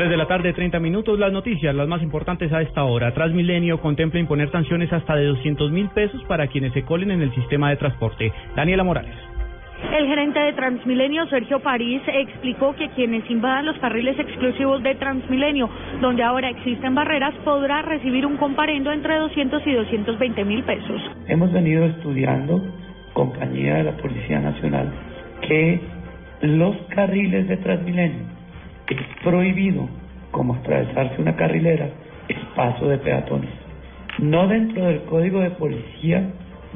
3 de la tarde, 30 minutos. Las noticias, las más importantes a esta hora. Transmilenio contempla imponer sanciones hasta de 200 mil pesos para quienes se colen en el sistema de transporte. Daniela Morales. El gerente de Transmilenio, Sergio París, explicó que quienes invadan los carriles exclusivos de Transmilenio, donde ahora existen barreras, podrá recibir un comparendo entre 200 y 220 mil pesos. Hemos venido estudiando, compañía de la Policía Nacional, que los carriles de Transmilenio es prohibido, como atravesarse una carrilera, el paso de peatones. No dentro del código de policía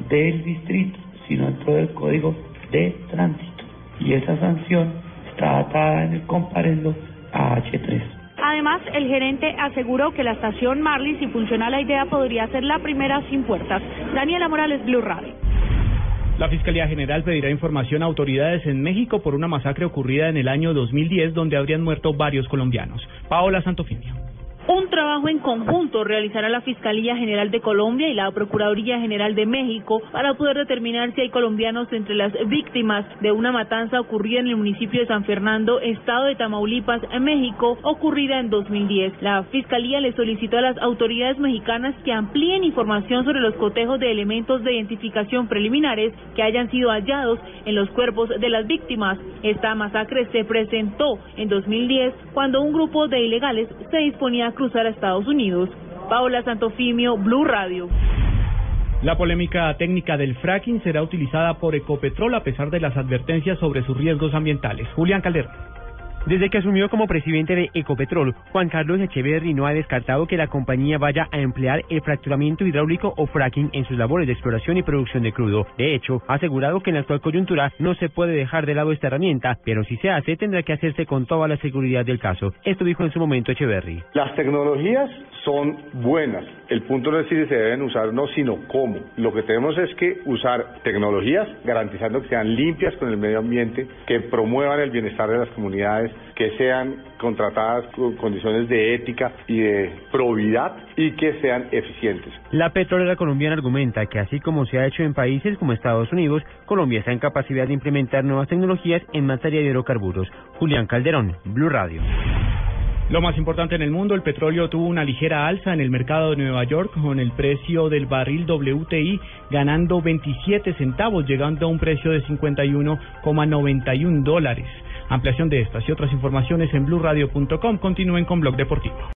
del distrito, sino dentro del código de tránsito. Y esa sanción está atada en el comparendo a H3. Además, el gerente aseguró que la estación Marley, si funciona la idea, podría ser la primera sin puertas. Daniela Morales, Blue Radio. La Fiscalía General pedirá información a autoridades en México por una masacre ocurrida en el año 2010 donde habrían muerto varios colombianos. Paola Santofimio. Un trabajo en conjunto realizará la Fiscalía General de Colombia y la Procuraduría General de México para poder determinar si hay colombianos entre las víctimas de una matanza ocurrida en el municipio de San Fernando, estado de Tamaulipas, México, ocurrida en 2010. La Fiscalía le solicitó a las autoridades mexicanas que amplíen información sobre los cotejos de elementos de identificación preliminares que hayan sido hallados en los cuerpos de las víctimas. Esta masacre se presentó en 2010 cuando un grupo de ilegales se disponía cruzar a Estados Unidos. Paola Santofimio, Blue Radio. La polémica técnica del fracking será utilizada por Ecopetrol a pesar de las advertencias sobre sus riesgos ambientales. Julián Calderón. Desde que asumió como presidente de Ecopetrol, Juan Carlos Echeverry no ha descartado que la compañía vaya a emplear el fracturamiento hidráulico o fracking en sus labores de exploración y producción de crudo. De hecho, ha asegurado que en la actual coyuntura no se puede dejar de lado esta herramienta, pero si se hace tendrá que hacerse con toda la seguridad del caso. Esto dijo en su momento Echeverry. Las tecnologías son buenas. El punto no es si se deben usar o no, sino cómo. Lo que tenemos es que usar tecnologías garantizando que sean limpias con el medio ambiente, que promuevan el bienestar de las comunidades, que sean contratadas con condiciones de ética y de probidad y que sean eficientes. La petrolera colombiana argumenta que así como se ha hecho en países como Estados Unidos, Colombia está en capacidad de implementar nuevas tecnologías en materia de hidrocarburos. Julián Calderón, Blue Radio. Lo más importante en el mundo, el petróleo tuvo una ligera alza en el mercado de Nueva York con el precio del barril WTI ganando 27 centavos, llegando a un precio de 51,91 dólares. Ampliación de estas y otras informaciones en blurradio.com. Continúen con Blog Deportivo.